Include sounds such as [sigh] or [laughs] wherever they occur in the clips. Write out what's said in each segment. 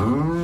Mm.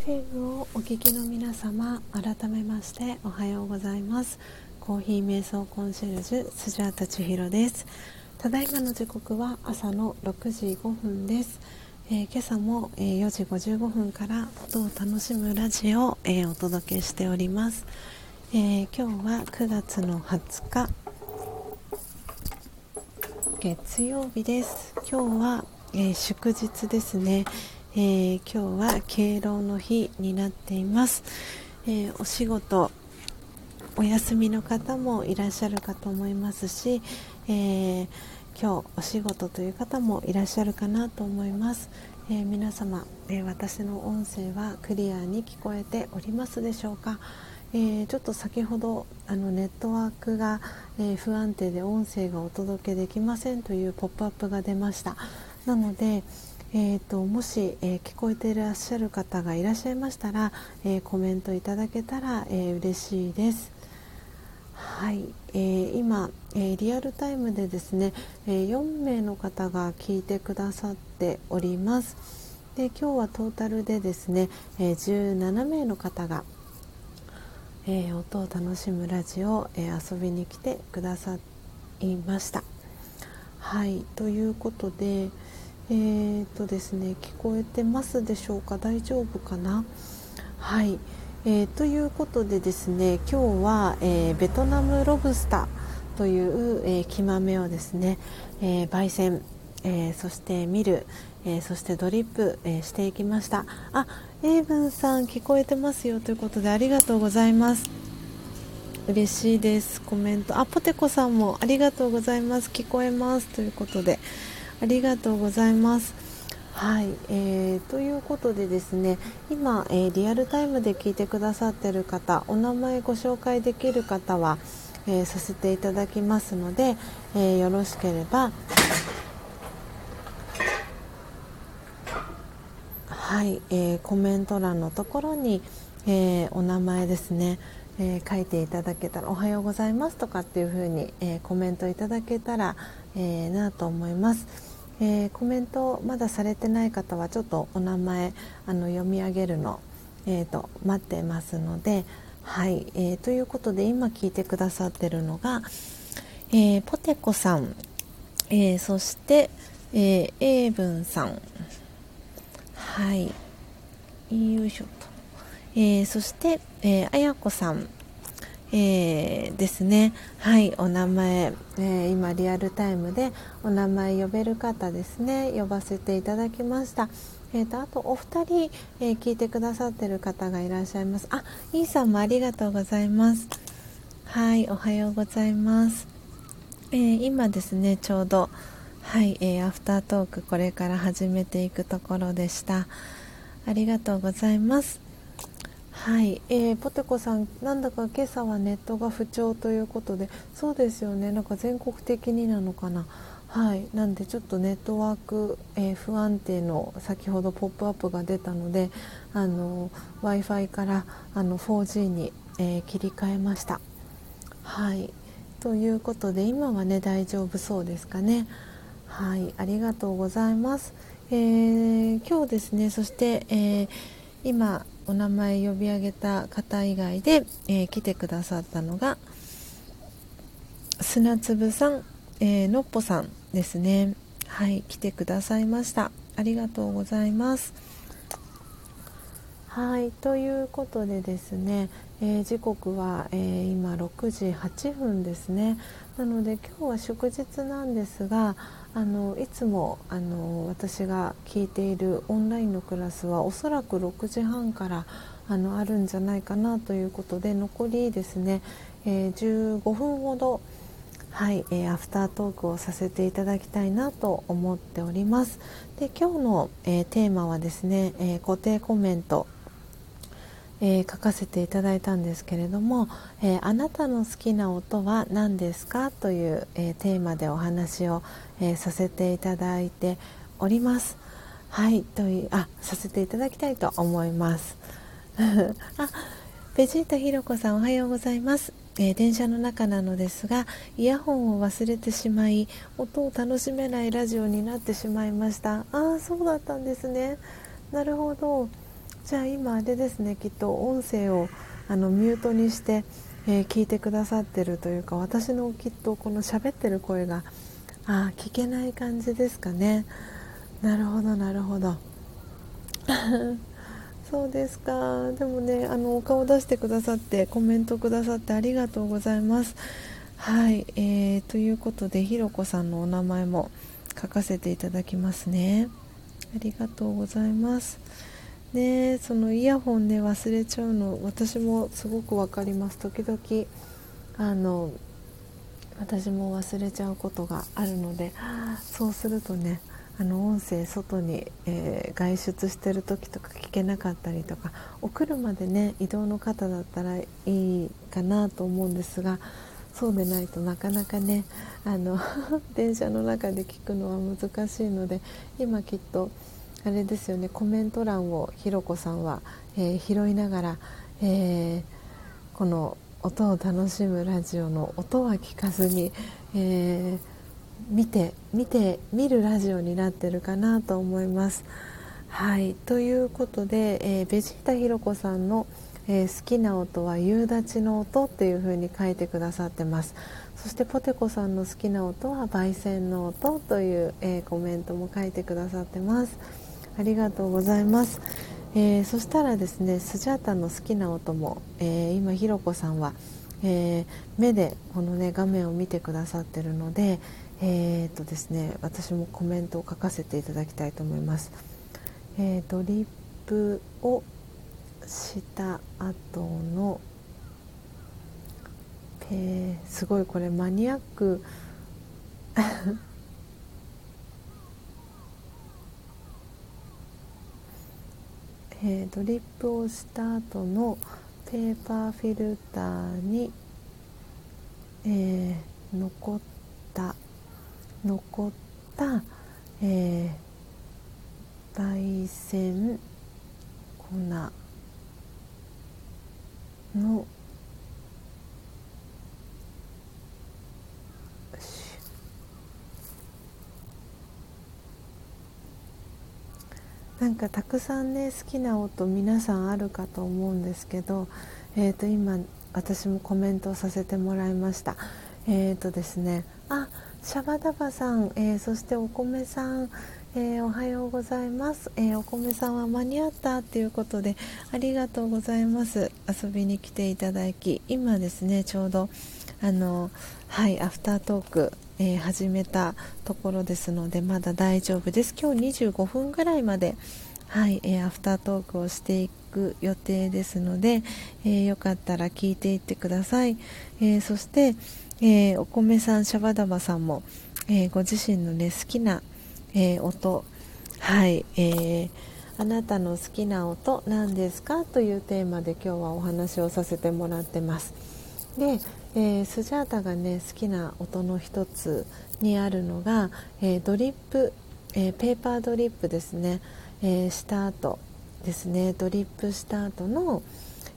FM をお聞きの皆様改めましておはようございます。コーヒー瞑想コンシェルジュスジャータ千尋です。ただいまの時刻は朝の6時5分です、えー、今朝も、えー、4時55分から音を楽しむラジオを、えー、お届けしております、え今日は9月の20日月曜日です。今日は、え祝日ですね。えー、今日は敬老の日になっています、えー、お仕事お休みの方もいらっしゃるかと思いますし、えー、今日お仕事という方もいらっしゃるかなと思います、え皆様、え私の音声はクリアに聞こえておりますでしょうか、えちょっと先ほどあのネットワークが、え不安定で音声がお届けできませんというポップアップが出ました。なので、えーと、もし、えー、聞こえていらっしゃる方がいらっしゃいましたら、えー、コメントいただけたら、えー、嬉しいです。はい、えー、今、えリアルタイムでですね、え4名の方が聞いてくださっております。で今日はトータルでですね、え17名の方が、え音を楽しむラジオ、え遊びに来てくださいました。はいということで、えーとですね、聞こえてますでしょうか？大丈夫かな？はい、えー、ということでですね今日は、えー、ベトナムロブスターという、えー、木豆をですね、え焙煎、えそして見る、えそしてドリップ、えしていきました。あエイブンさん聞こえてますよということでありがとうございます。嬉しいです。コメント。あポテコさんもありがとうございます。聞こえますということで。ありがとうございます。はい、えー、ということでですね今、えー、リアルタイムで聞いてくださってる方お名前ご紹介できる方は、えー、させていただきますので、えよろしければはい、えコメント欄のところに、えお名前ですねえー、書いていただけたら「おはようございます」とかっていう風に、えー、コメントいただけたら、えー、なと思います。えー、コメントまだされてない方はちょっとお名前あの読み上げるの、えーと、待ってますので、はいえー、ということで今聞いてくださってるのが、えー、ポテコさん、えー、そして、えー、エイブンさん。はい。よいしょと、えー、そして、えー、あやこさん。えー、ですね。はいお名前、えー、今リアルタイムでお名前呼べる方ですね。呼ばせていただきました。えーと、あとお二人、えー、聞いてくださってる方がいらっしゃいます。あイーさんもありがとうございます。はいおはようございます、えー、今ですねちょうどはい、えー、アフタートークこれから始めていくところでした。ありがとうございます。はい、えー、ポテコさん、なんだか今朝はネットが不調ということで、そうですよね、なんか全国的になのかな。はい、なんでちょっとネットワーク、えー、不安定の先ほどポップアップが出たので、あの Wi-Fi からあの 4G に、えー、切り替えました。はい、ということで今はね大丈夫そうですかね。はい、ありがとうございます。えー、今日ですね、そして、え今お名前呼び上げた方以外で、えー、来てくださったのが砂粒さん、えー、のっぽさんですね。はい来てくださいました。ありがとうございます。はいということでですね、えー、時刻は、えー、今6時8分ですね。なので今日は祝日なんですがあのいつもあの私が聞いているオンラインのクラスはおそらく6時半からあのあるんじゃないかなということで残りですね、えー、15分ほどはい、えー、アフタートークをさせていただきたいなと思っております。で今日の、えー、テーマはですね、え固定コメントえー、書かせていただいたんですけれども、えー、あなたの好きな音は何ですかという、えー、テーマでお話を、えさせていただいております。はいというあさせていただきたいと思います。[laughs] あベジータひろこさんおはようございます、え電車の中なのですがイヤホンを忘れてしまい音を楽しめないラジオになってしまいましたああそうだったんですねなるほどじゃあ今あれですねきっと音声をあのミュートにして、えー、聞いてくださってるというか私のきっとこの喋ってる声があ聞けない感じですかね。なるほどなるほど。[laughs] そうですか。でもねあのお顔出してくださってコメントくださってありがとうございます。はい、えー、ということでひろこさんのお名前も書かせていただきますね。ありがとうございます。ねそのイヤホンね忘れちゃうの私もすごく分かります。時々あの私も忘れちゃうことがあるのでそうするとねあの音声外に、えー、外出してる時とか聞けなかったりとかお車でね移動の方だったらいいかなと思うんですがそうでないとなかなかねあの [laughs] 電車の中で聞くのは難しいので今きっとあれですよね。コメント欄をひろこさんは、えー、拾いながら、えー、この音を楽しむラジオの音は聞かずに、えー、見て見て見るラジオになってるかなと思います。はい。ということで、えベジータひろこさんの、え好きな音は夕立の音っていう風に書いてくださってます。そしてポテコさんの好きな音は焙煎の音という、えコメントも書いてくださってます。ありがとうございます、えー、そしたらですねスジャータの好きな音も、えー、今ひろこさんは、えー、目でこのね画面を見てくださってるのでえー、とですね私もコメントを書かせていただきたいと思います、えドリップをした後のペすごいこれマニアック。えー、ドリップをした後のペーパーフィルターに、えー、残った残った、えー、焙煎粉のなんかたくさんね好きな音皆さんあるかと思うんですけど、えー、と今私もコメントをさせてもらいました。えっ、ー、とですねあシャバダバさん、えー、そしてお米さん、えー、おはようございます、えお米さんは間に合ったっていうことでありがとうございます。遊びに来ていただき今ですねちょうどあのはいアフタートークえー、始めたところですのでまだ大丈夫です。今日25分ぐらいまではい、えー、アフタートークをしていく予定ですので、えー、よかったら聞いていってください、えそして、えお米さんシャバダバさんも、えご自身のね好きな、え音はい、えあなたの好きな音何ですか？というテーマで今日はお話をさせてもらってます。で、えー、スジャータがね好きな音の一つにあるのが、えー、ドリップ、えー、ペーパードリップですね、えした後ですね。ドリップした後の、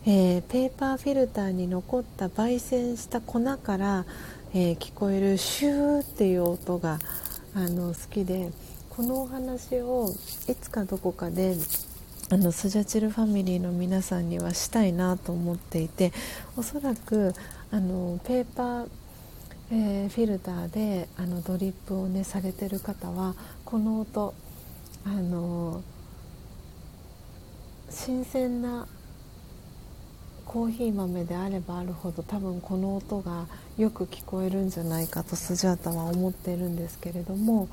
えペーパーフィルターに残った焙煎した粉から、え聞こえるシューっていう音があの好きでこのお話をいつかどこかであのスジャチルファミリーの皆さんにはしたいなと思っていておそらくあのペーパー、えー、フィルターであのドリップをねされてる方はこの音あの新鮮なコーヒー豆であればあるほど多分この音がよく聞こえるんじゃないかとスジャータは思ってるんですけれども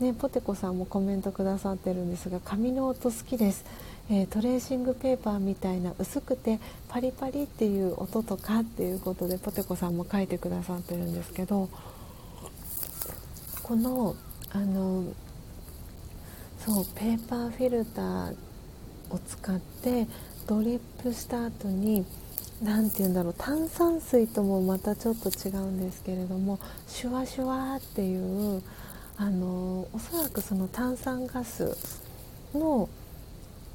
ね、ポテコさんもコメントくださってるんですが紙の音好きです、えー、トレーシングペーパーみたいな薄くてパリパリっていう音とかっていうことでポテコさんも書いてくださってるんですけどこのあのそうペーパーフィルターを使ってドリップした後に何て言うんだろう炭酸水ともまたちょっと違うんですけれどもシュワシュワっていうあのおそらくその炭酸ガスの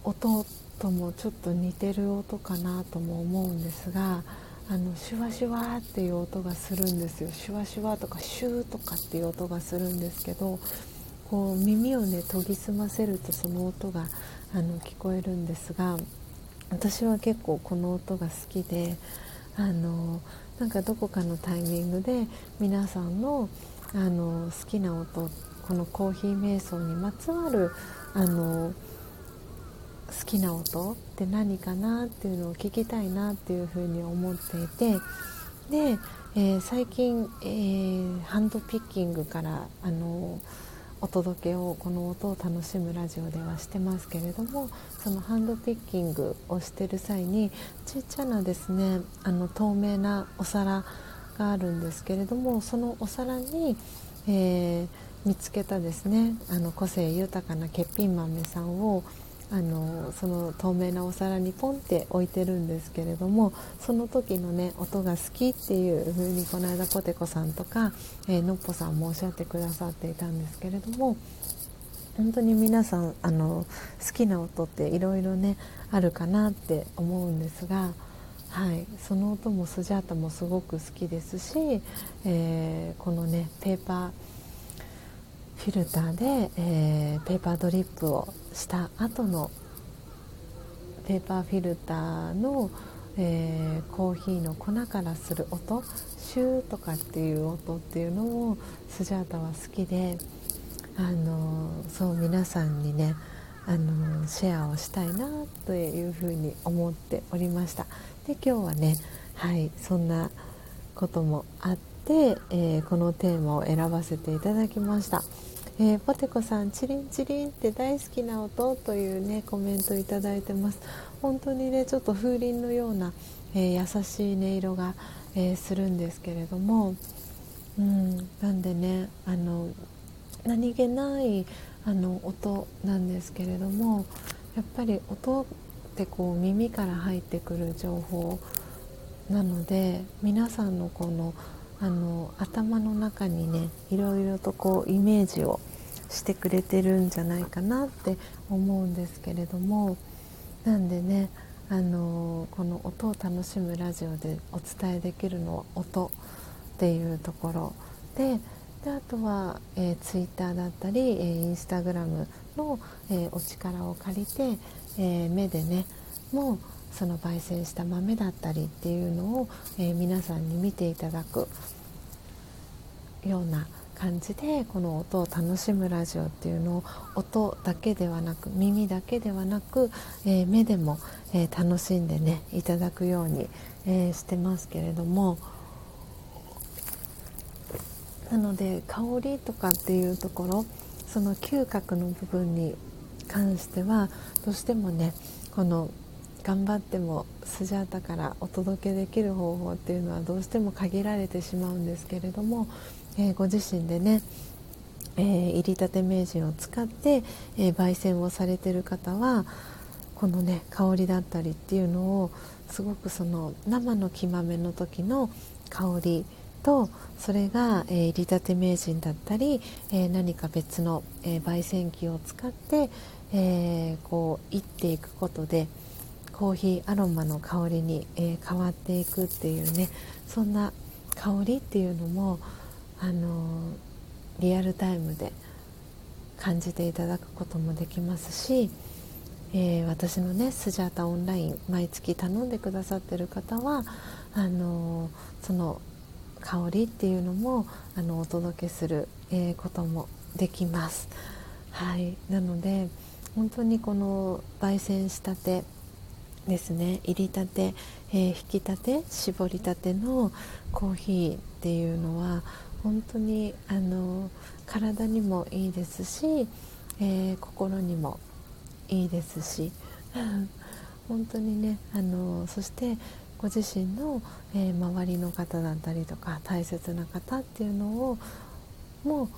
音ともちょっと似てる音かなとも思うんですがあのシュワシュワっていう音がするんですよ。シュワシュワとかシューとかっていう音がするんですけどこう耳をね研ぎ澄ませるとその音があの聞こえるんですが私は結構この音が好きであのなんかどこかのタイミングで皆さんのあの好きな音このコーヒー瞑想にまつわるあの好きな音って何かなっていうのを聞きたいなっていうふうに思っていてで、えー、最近、えー、ハンドピッキングからあのお届けをこの音を楽しむラジオではしてますけれどもそのハンドピッキングをしてる際にちっちゃなですねあの透明なお皿があるんですけれどもそのお皿に、えー、見つけたですねあの個性豊かな欠品豆さんをあのその透明なお皿にポンって置いてるんですけれどもその時のね音が好きっていう風にこの間ポテコさんとか、えー、のっぽさんもおっしゃってくださっていたんですけれども本当に皆さんあの好きな音っていろいろねあるかなって思うんですが、はい、その音もスジャータもすごく好きですし、えー、このねペーパーフィルターで、えー、ペーパードリップをした後のペーパーフィルターの、えー、コーヒーの粉からする音シューとかっていう音っていうのをスジャータは好きであのそう皆さんにねあのシェアをしたいなというふうに思っておりました。で今日はねはいそんなこともあって、えー、このテーマを選ばせていただきました。えー、ポテコさんチリンチリンって大好きな音というねコメントいただいてます本当にねちょっと風鈴のような、えー、優しい音色が、えー、するんですけれどもうんなんでねあの何気ないあの音なんですけれどもやっぱり音ってこう耳から入ってくる情報なので皆さんのこのあの頭の中にねいろいろとこうイメージをしてくれてるんじゃないかなって思うんですけれどもなんでねあのこの音を楽しむラジオでお伝えできるのは音っていうところ。でであとは、えー、ツイッターだったり、えー、インスタグラムの、えー、お力を借りて、えー、目でねもうその焙煎した豆だったりっていうのを、えー、皆さんに見ていただくような感じでこの音を楽しむラジオっていうのを音だけではなく耳だけではなく、えー、目でも、えー、楽しんでねいただくように、えー、してますけれどもなので香りとかっていうところその嗅覚の部分に関してはどうしてもねこの頑張ってもスジャータからお届けできる方法っていうのはどうしても限られてしまうんですけれども、えー、ご自身でねえー、入りたて名人を使って、えー、焙煎をされてる方はこのね香りだったりっていうのをすごくその生の木豆の時の香りとそれが、えー、入りたて名人だったり、えー、何か別の、え、焙煎機を使って、えこういっていくことでコーヒーアロマの香りに、え変わっていくっていうねそんな香りっていうのもあのリアルタイムで感じていただくこともできますし、えー、私のねスジャータオンライン毎月頼んでくださってる方はあのその香りっていうのもあのお届けする、えー、こともできます。はい、なので本当にこの焙煎したてですね。入りたて、えー、引きたて絞りたてのコーヒーっていうのは本当にあの体にもいいですし、えー、心にもいいですし [laughs] 本当にねあのそしてご自身の、えー、周りの方だったりとか大切な方っていうのをも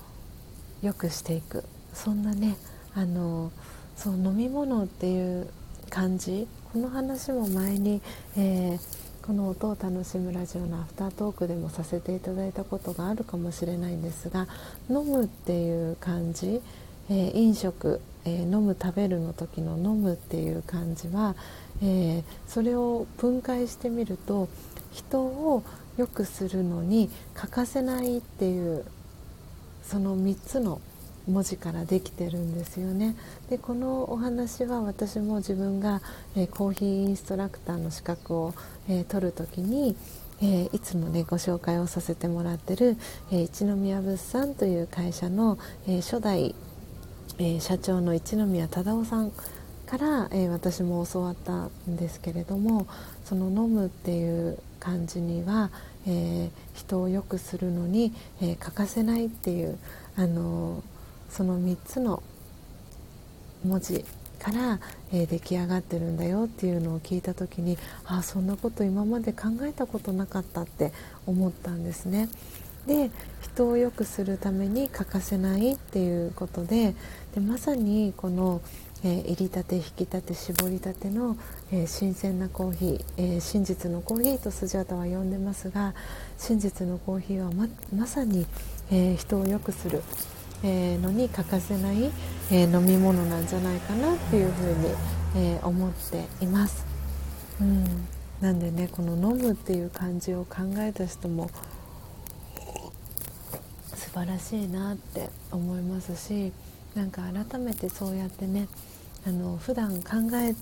良くしていく。そんなねあのそう飲み物っていう感じこの話も前に、えー、この音を楽しむラジオのアフタートークでもさせていただいたことがあるかもしれないんですが飲むっていう感じ、えー、飲食、えー、飲む食べるの時の飲むっていう感じは、えそれを分解してみると人を良くするのに欠かせないっていうその3つの文字からできてるんですよね。でこのお話は私も自分が、えー、コーヒーインストラクターの資格を、えー、取る時に、えー、いつもねご紹介をさせてもらってる、え一宮物産という会社の、え初代、え社長の一宮忠夫さんから、え私も教わったんですけれどもその飲むっていう感じには、え人を良くするのに、え欠かせないっていう、あのその3つの文字から、えー、出来上がってるんだよっていうのを聞いた時にああそんなこと今まで考えたことなかったって思ったんですね。で人を良くするために欠かせないっていうことででまさにこの、えー、入りたて引きたて絞りたての、えー、新鮮なコーヒー、えー、真実のコーヒーとスジャータは呼んでますが真実のコーヒーはままさに、え人を良くするえー、のに欠かせない、えー、飲み物なんじゃないかなっていうふうに、えー、思っています。うん、なんでねこの飲むっていう感じを考えた人も素晴らしいなって思いますしなんか改めてそうやってねあの普段考え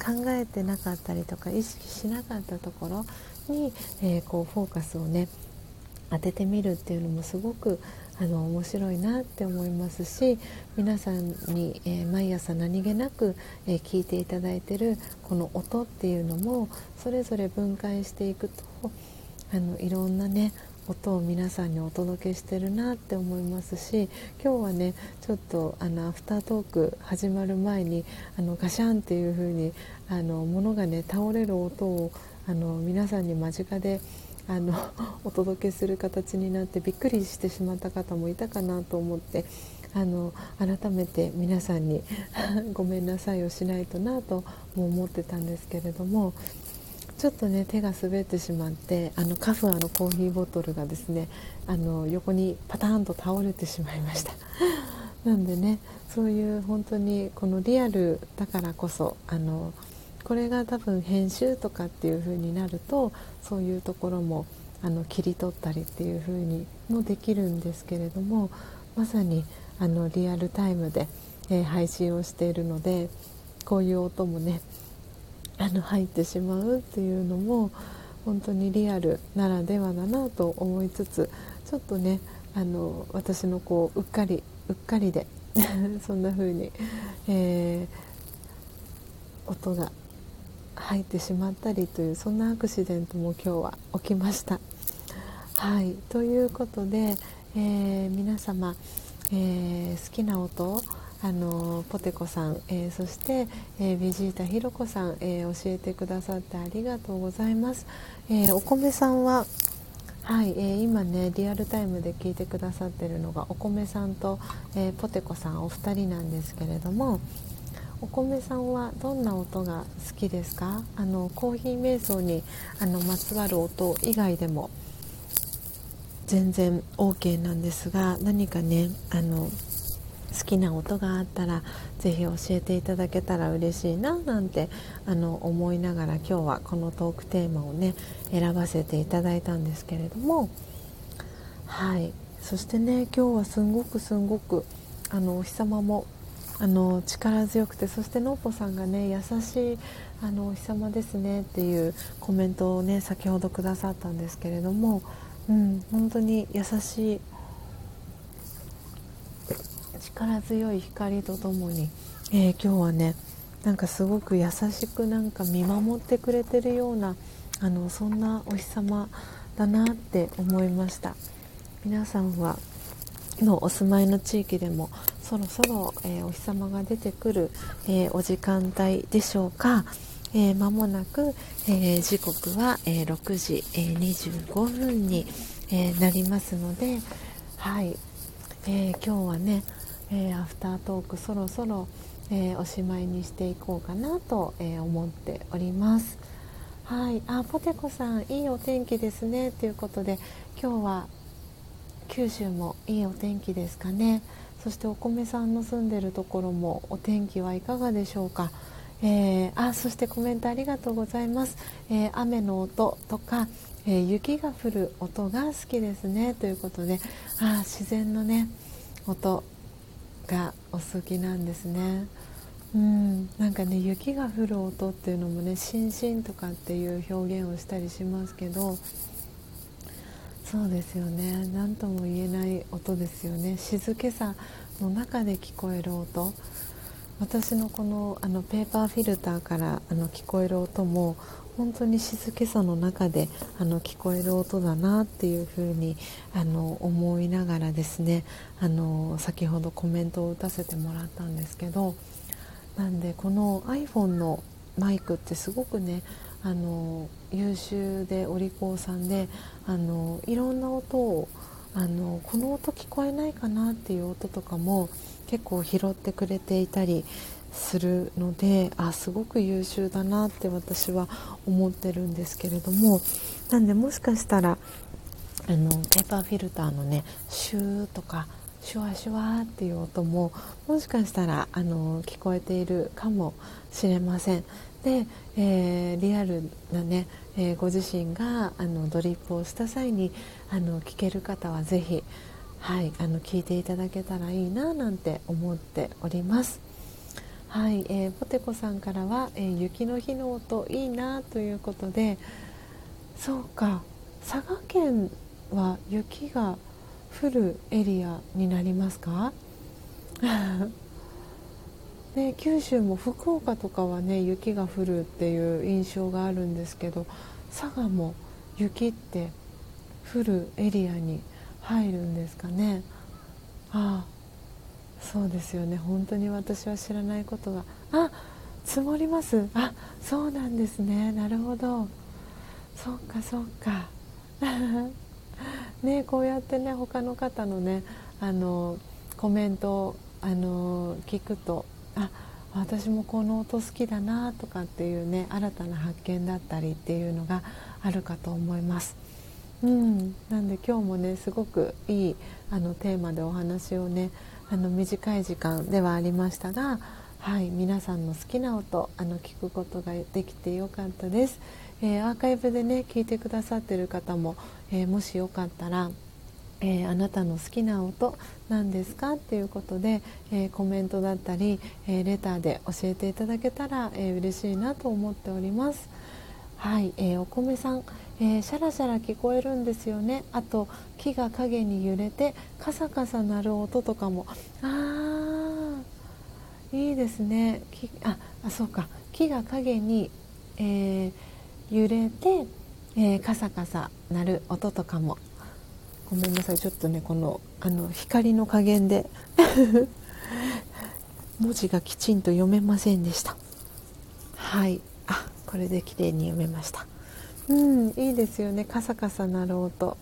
考えてなかったりとか意識しなかったところに、えー、こうフォーカスをね当ててみるっていうのもすごくあの面白いなって思いますし皆さんに、えー、毎朝何気なく、えー、聞いていただいてるこの音っていうのもそれぞれ分解していくとあのいろんなね音を皆さんにお届けしてるなって思いますし今日はねちょっとあのアフタートーク始まる前にあのガシャンっていう風にあの物がね倒れる音をあの皆さんに間近であの [laughs] お届けする形になってびっくりしてしまった方もいたかなと思ってあの改めて皆さんに [laughs] ごめんなさいをしないとなとも思ってたんですけれどもちょっとね手が滑ってしまってあのカフアのコーヒーボトルがですねあの横にパターンと倒れてしまいました。[laughs] なんでねそういう本当にこのリアルだからこそあのこれが多分編集とかっていう風になるとそういうところもあの切り取ったりっていう風にもできるんですけれどもまさにあのリアルタイムで、えー、配信をしているのでこういう音もねあの入ってしまうっていうのも本当にリアルならではだなと思いつつちょっとねあの私のこううっかりうっかりで [laughs] そんな風に、えー、音が入ってしまったりというそんなアクシデントも今日は起きました。はい。ということで、えー、皆様、えー、好きな音あのポテコさん、えー、そして、えー、ベジータひろこさん、えー、教えてくださってありがとうございます、えお米さんははい、えー、今ねリアルタイムで聞いてくださってるのがお米さんと、えポテコさんお二人なんですけれども、お米さんはどんな音が好きですか？あのコーヒー瞑想にあのまつわる音以外でも全然 OK なんですが何かねあの好きな音があったらぜひ教えていただけたら嬉しいななんてあの思いながら今日はこのトークテーマをね選ばせていただいたんですけれども。はい。そしてね今日はすんごくすんごくあのお日様もあの力強くてそしてのっぽさんがね優しいあのお日様ですねっていうコメントをね先ほどくださったんですけれども、うん、本当に優しい力強い光とともに、えー、今日はねなんかすごく優しくなんか見守ってくれてるようなあのそんなお日様だなって思いました。皆さんはのお住まいの地域でもそろそろ、えー、お日様が出てくる、えー、お時間帯でしょうか、えー、間もなく、え時刻は、え6時、え25分に、えなりますので、はいえ今日はね、えアフタートークそろそろ、えおしまいにしていこうかなと、え思っております。はい、あポテコさんいいお天気ですねということで今日は九州もいいお天気ですかね。そしてお米さんの住んでるところもお天気はいかがでしょうか、えー、あそしてコメントありがとうございます、えー、雨の音とか、えー、雪が降る音が好きですね。ということであ自然のね音がお好きなんですね。うん、なんかね雪が降る音っていうのもね「しんしん」とかっていう表現をしたりしますけどそうですよね。何とも言えない音ですよね。静けさの中で聞こえる音。私のこのあのペーパーフィルターからあの聞こえる音も本当に静けさの中であの聞こえる音だなっていうふうにあの思いながらですねあの先ほどコメントを打たせてもらったんですけどなんでこの iPhone のマイクってすごくねあの優秀でお利口さんであのいろんな音をあのこの音聞こえないかなっていう音とかも結構拾ってくれていたりするのであすごく優秀だなって私は思ってるんですけれどもなんでもしかしたらあのペーパーフィルターのねシューとかシュワシュワっていう音ももしかしたらあの聞こえているかもしれません。で、えー、リアルなね、えー、ご自身があのドリップをした際にあの聞ける方はぜひ、はい、あの聞いていただけたらいいななんて思っております。はい、えー、ポテコさんからは、えー、雪の日の音いいなということでそうか佐賀県は雪が降るエリアになりますか？で九州も福岡とかはね雪が降るっていう印象があるんですけど佐賀も雪って降るエリアに入るんですかね。ああそうですよね。本当に私は知らないことが。あ積もります。あそうなんですね。なるほど。そっかそっか。[laughs] ねこうやってね他の方のねあのコメントをあの聞くとあ私もこの音好きだなとかっていうね新たな発見だったりっていうのがあるかと思います。うん、なんで今日もねすごくいいあのテーマでお話をねあの短い時間ではありましたが、はい、皆さんの好きな音あの聞くことができてよかったです、えー、アーカイブでね聞いてくださってる方も、えー、もしよかったらえー、あなたの好きな音なんですか？っていうことで、えー、コメントだったり、えー、レターで教えていただけたら、えー、嬉しいなと思っております。はい、えー、お米さん、えー、シャラシャラ聞こえるんですよね。あと木が影に揺れてカサカサ鳴る音とかもあーいいですね。きああそうか。木が影に、えー、揺れて、えー、カサカサ鳴る音とかもごめんなさい。ちょっとねこのあの光の加減で [laughs] 文字がきちんと読めませんでした。はい。あこれで綺麗に読めました。うんいいですよね。カサカサ鳴る音。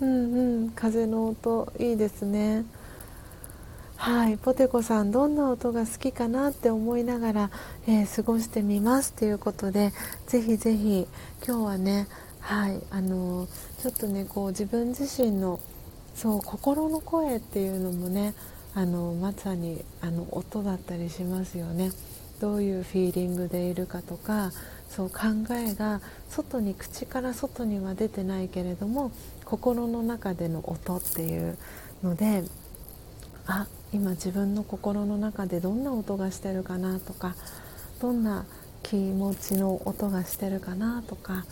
うんうん。風の音いいですね。はい。ポテコさんどんな音が好きかなって思いながら、えー、過ごしてみますということでぜひぜひ今日はねはいあの、ちょっとねこう自分自身のそう心の声っていうのもねあのまさにあの音だったりしますよね。どういうフィーリングでいるかとかそう考えが外に口から外には出てないけれども心の中での音っていうのであ今自分の心の中でどんな音がしてるかなとかどんな気持ちの音がしてるかなとか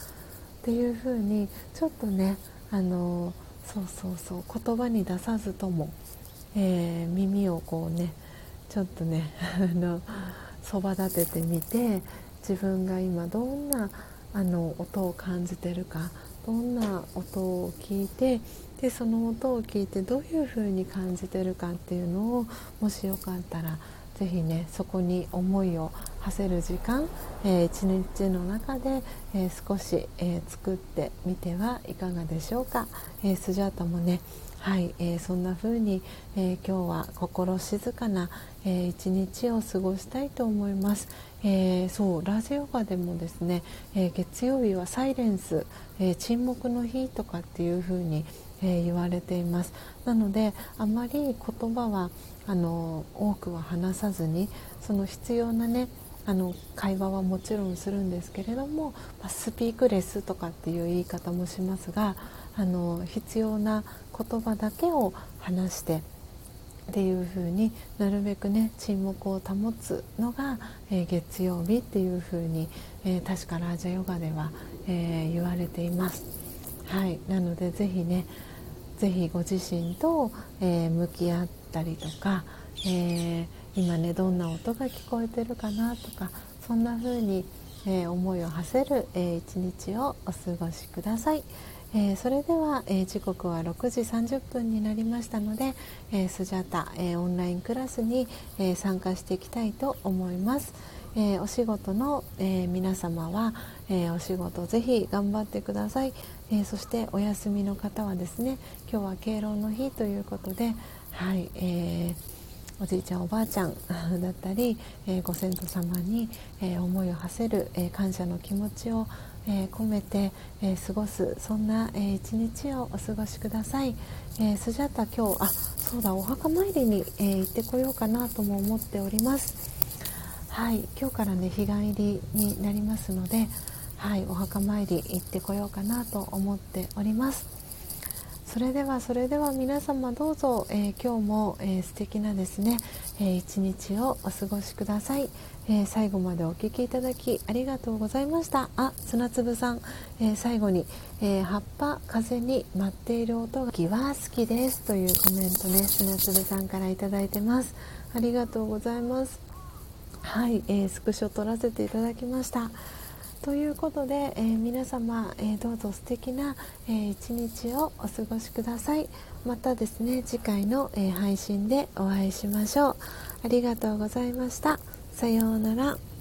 っていうふうにちょっとねあのそうそうそう言葉に出さずとも、えー、耳をこうねちょっとね [laughs] そば立ててみて自分が今どんなあの音を感じてるかどんな音を聞いてでその音を聞いてどういうふうに感じてるかっていうのをもしよかったら是非ねそこに思いを馳せる時間、えー、一日の中で、えー、少し、えー、作ってみてはいかがでしょうか、えスジャータもねはい、えー、そんな風に、えー、今日は心静かな、えー、一日を過ごしたいと思います、えそうラジオガでもですね、え月曜日はサイレンス、え沈黙の日とかっていう風に、えー言われていますなのであまり言葉はあの多くは話さずにその必要なねあの会話はもちろんするんですけれども、まスピークレスとかっていう言い方もしますがあの必要な言葉だけを話してっていう風になるべくね沈黙を保つのが、えー、月曜日っていう風に、えー、確かラージャヨガでは、えー、言われています。はい、なのでぜひねぜひご自身と、え向き合ったりとか、え今ねどんな音が聞こえてるかなとかそんな風に、え思いを馳せる、え一日をお過ごしください。えー、それでは、えー、時刻は6時30分になりましたので、えー、スジャタ、えオンラインクラスに、え参加していきたいと思います。えお仕事の、え皆様は、えお仕事ぜひ頑張ってください、えそしてお休みの方はですね今日は敬老の日ということで、はいえおじいちゃんおばあちゃん [laughs] だったり、えご先祖様に、え思いを馳せる、え感謝の気持ちを、えー、込めて、えー、過ごすそんな、えー、一日をお過ごしください、えー、スジャタ今日あそうだお墓参りに、え行ってこようかなとも思っております。はい今日からね日帰りになりますのではいお墓参り行ってこようかなと思っております。それではそれでは皆様どうぞ、えー、今日も、えー、素敵なですね、えー、一日をお過ごしください、えー、最後までお聴きいただきありがとうございました。あ砂粒さん、えー、最後に、えー、葉っぱ風に舞っている音が気は好きです。というコメントね砂粒さんから頂いてます。ありがとうございます。はい、えスクショ撮らせていただきました。ということで、えー、皆様、えー、どうぞ素敵な、えー、一日をお過ごしください。またですね次回の、え配信でお会いしましょう。ありがとうございました。さようなら。